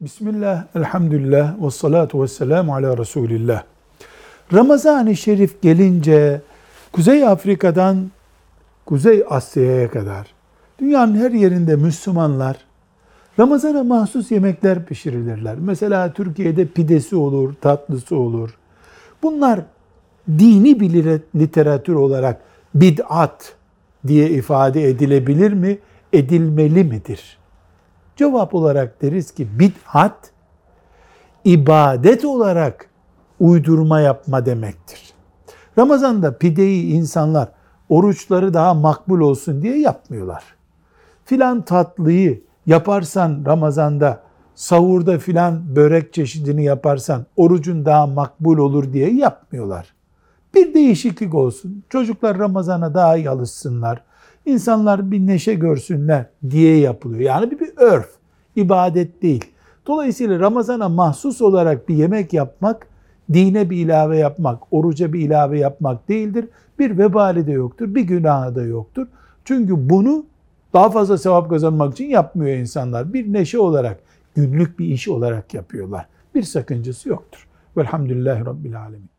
Bismillah, elhamdülillah, ve salatu ve selamu ala Resulillah. Ramazan-ı Şerif gelince Kuzey Afrika'dan Kuzey Asya'ya kadar dünyanın her yerinde Müslümanlar Ramazana mahsus yemekler pişirilirler. Mesela Türkiye'de pidesi olur, tatlısı olur. Bunlar dini bir literatür olarak bid'at diye ifade edilebilir mi? Edilmeli midir? Cevap olarak deriz ki bid'at ibadet olarak uydurma yapma demektir. Ramazan'da pideyi insanlar oruçları daha makbul olsun diye yapmıyorlar. Filan tatlıyı yaparsan Ramazan'da sahurda filan börek çeşidini yaparsan orucun daha makbul olur diye yapmıyorlar. Bir değişiklik olsun. Çocuklar Ramazan'a daha iyi alışsınlar. İnsanlar bir neşe görsünler diye yapılıyor. Yani bir, bir örf, ibadet değil. Dolayısıyla Ramazan'a mahsus olarak bir yemek yapmak, dine bir ilave yapmak, oruca bir ilave yapmak değildir. Bir vebali de yoktur, bir günahı da yoktur. Çünkü bunu daha fazla sevap kazanmak için yapmıyor insanlar. Bir neşe olarak, günlük bir iş olarak yapıyorlar. Bir sakıncası yoktur. Velhamdülillahi Rabbil Alemin.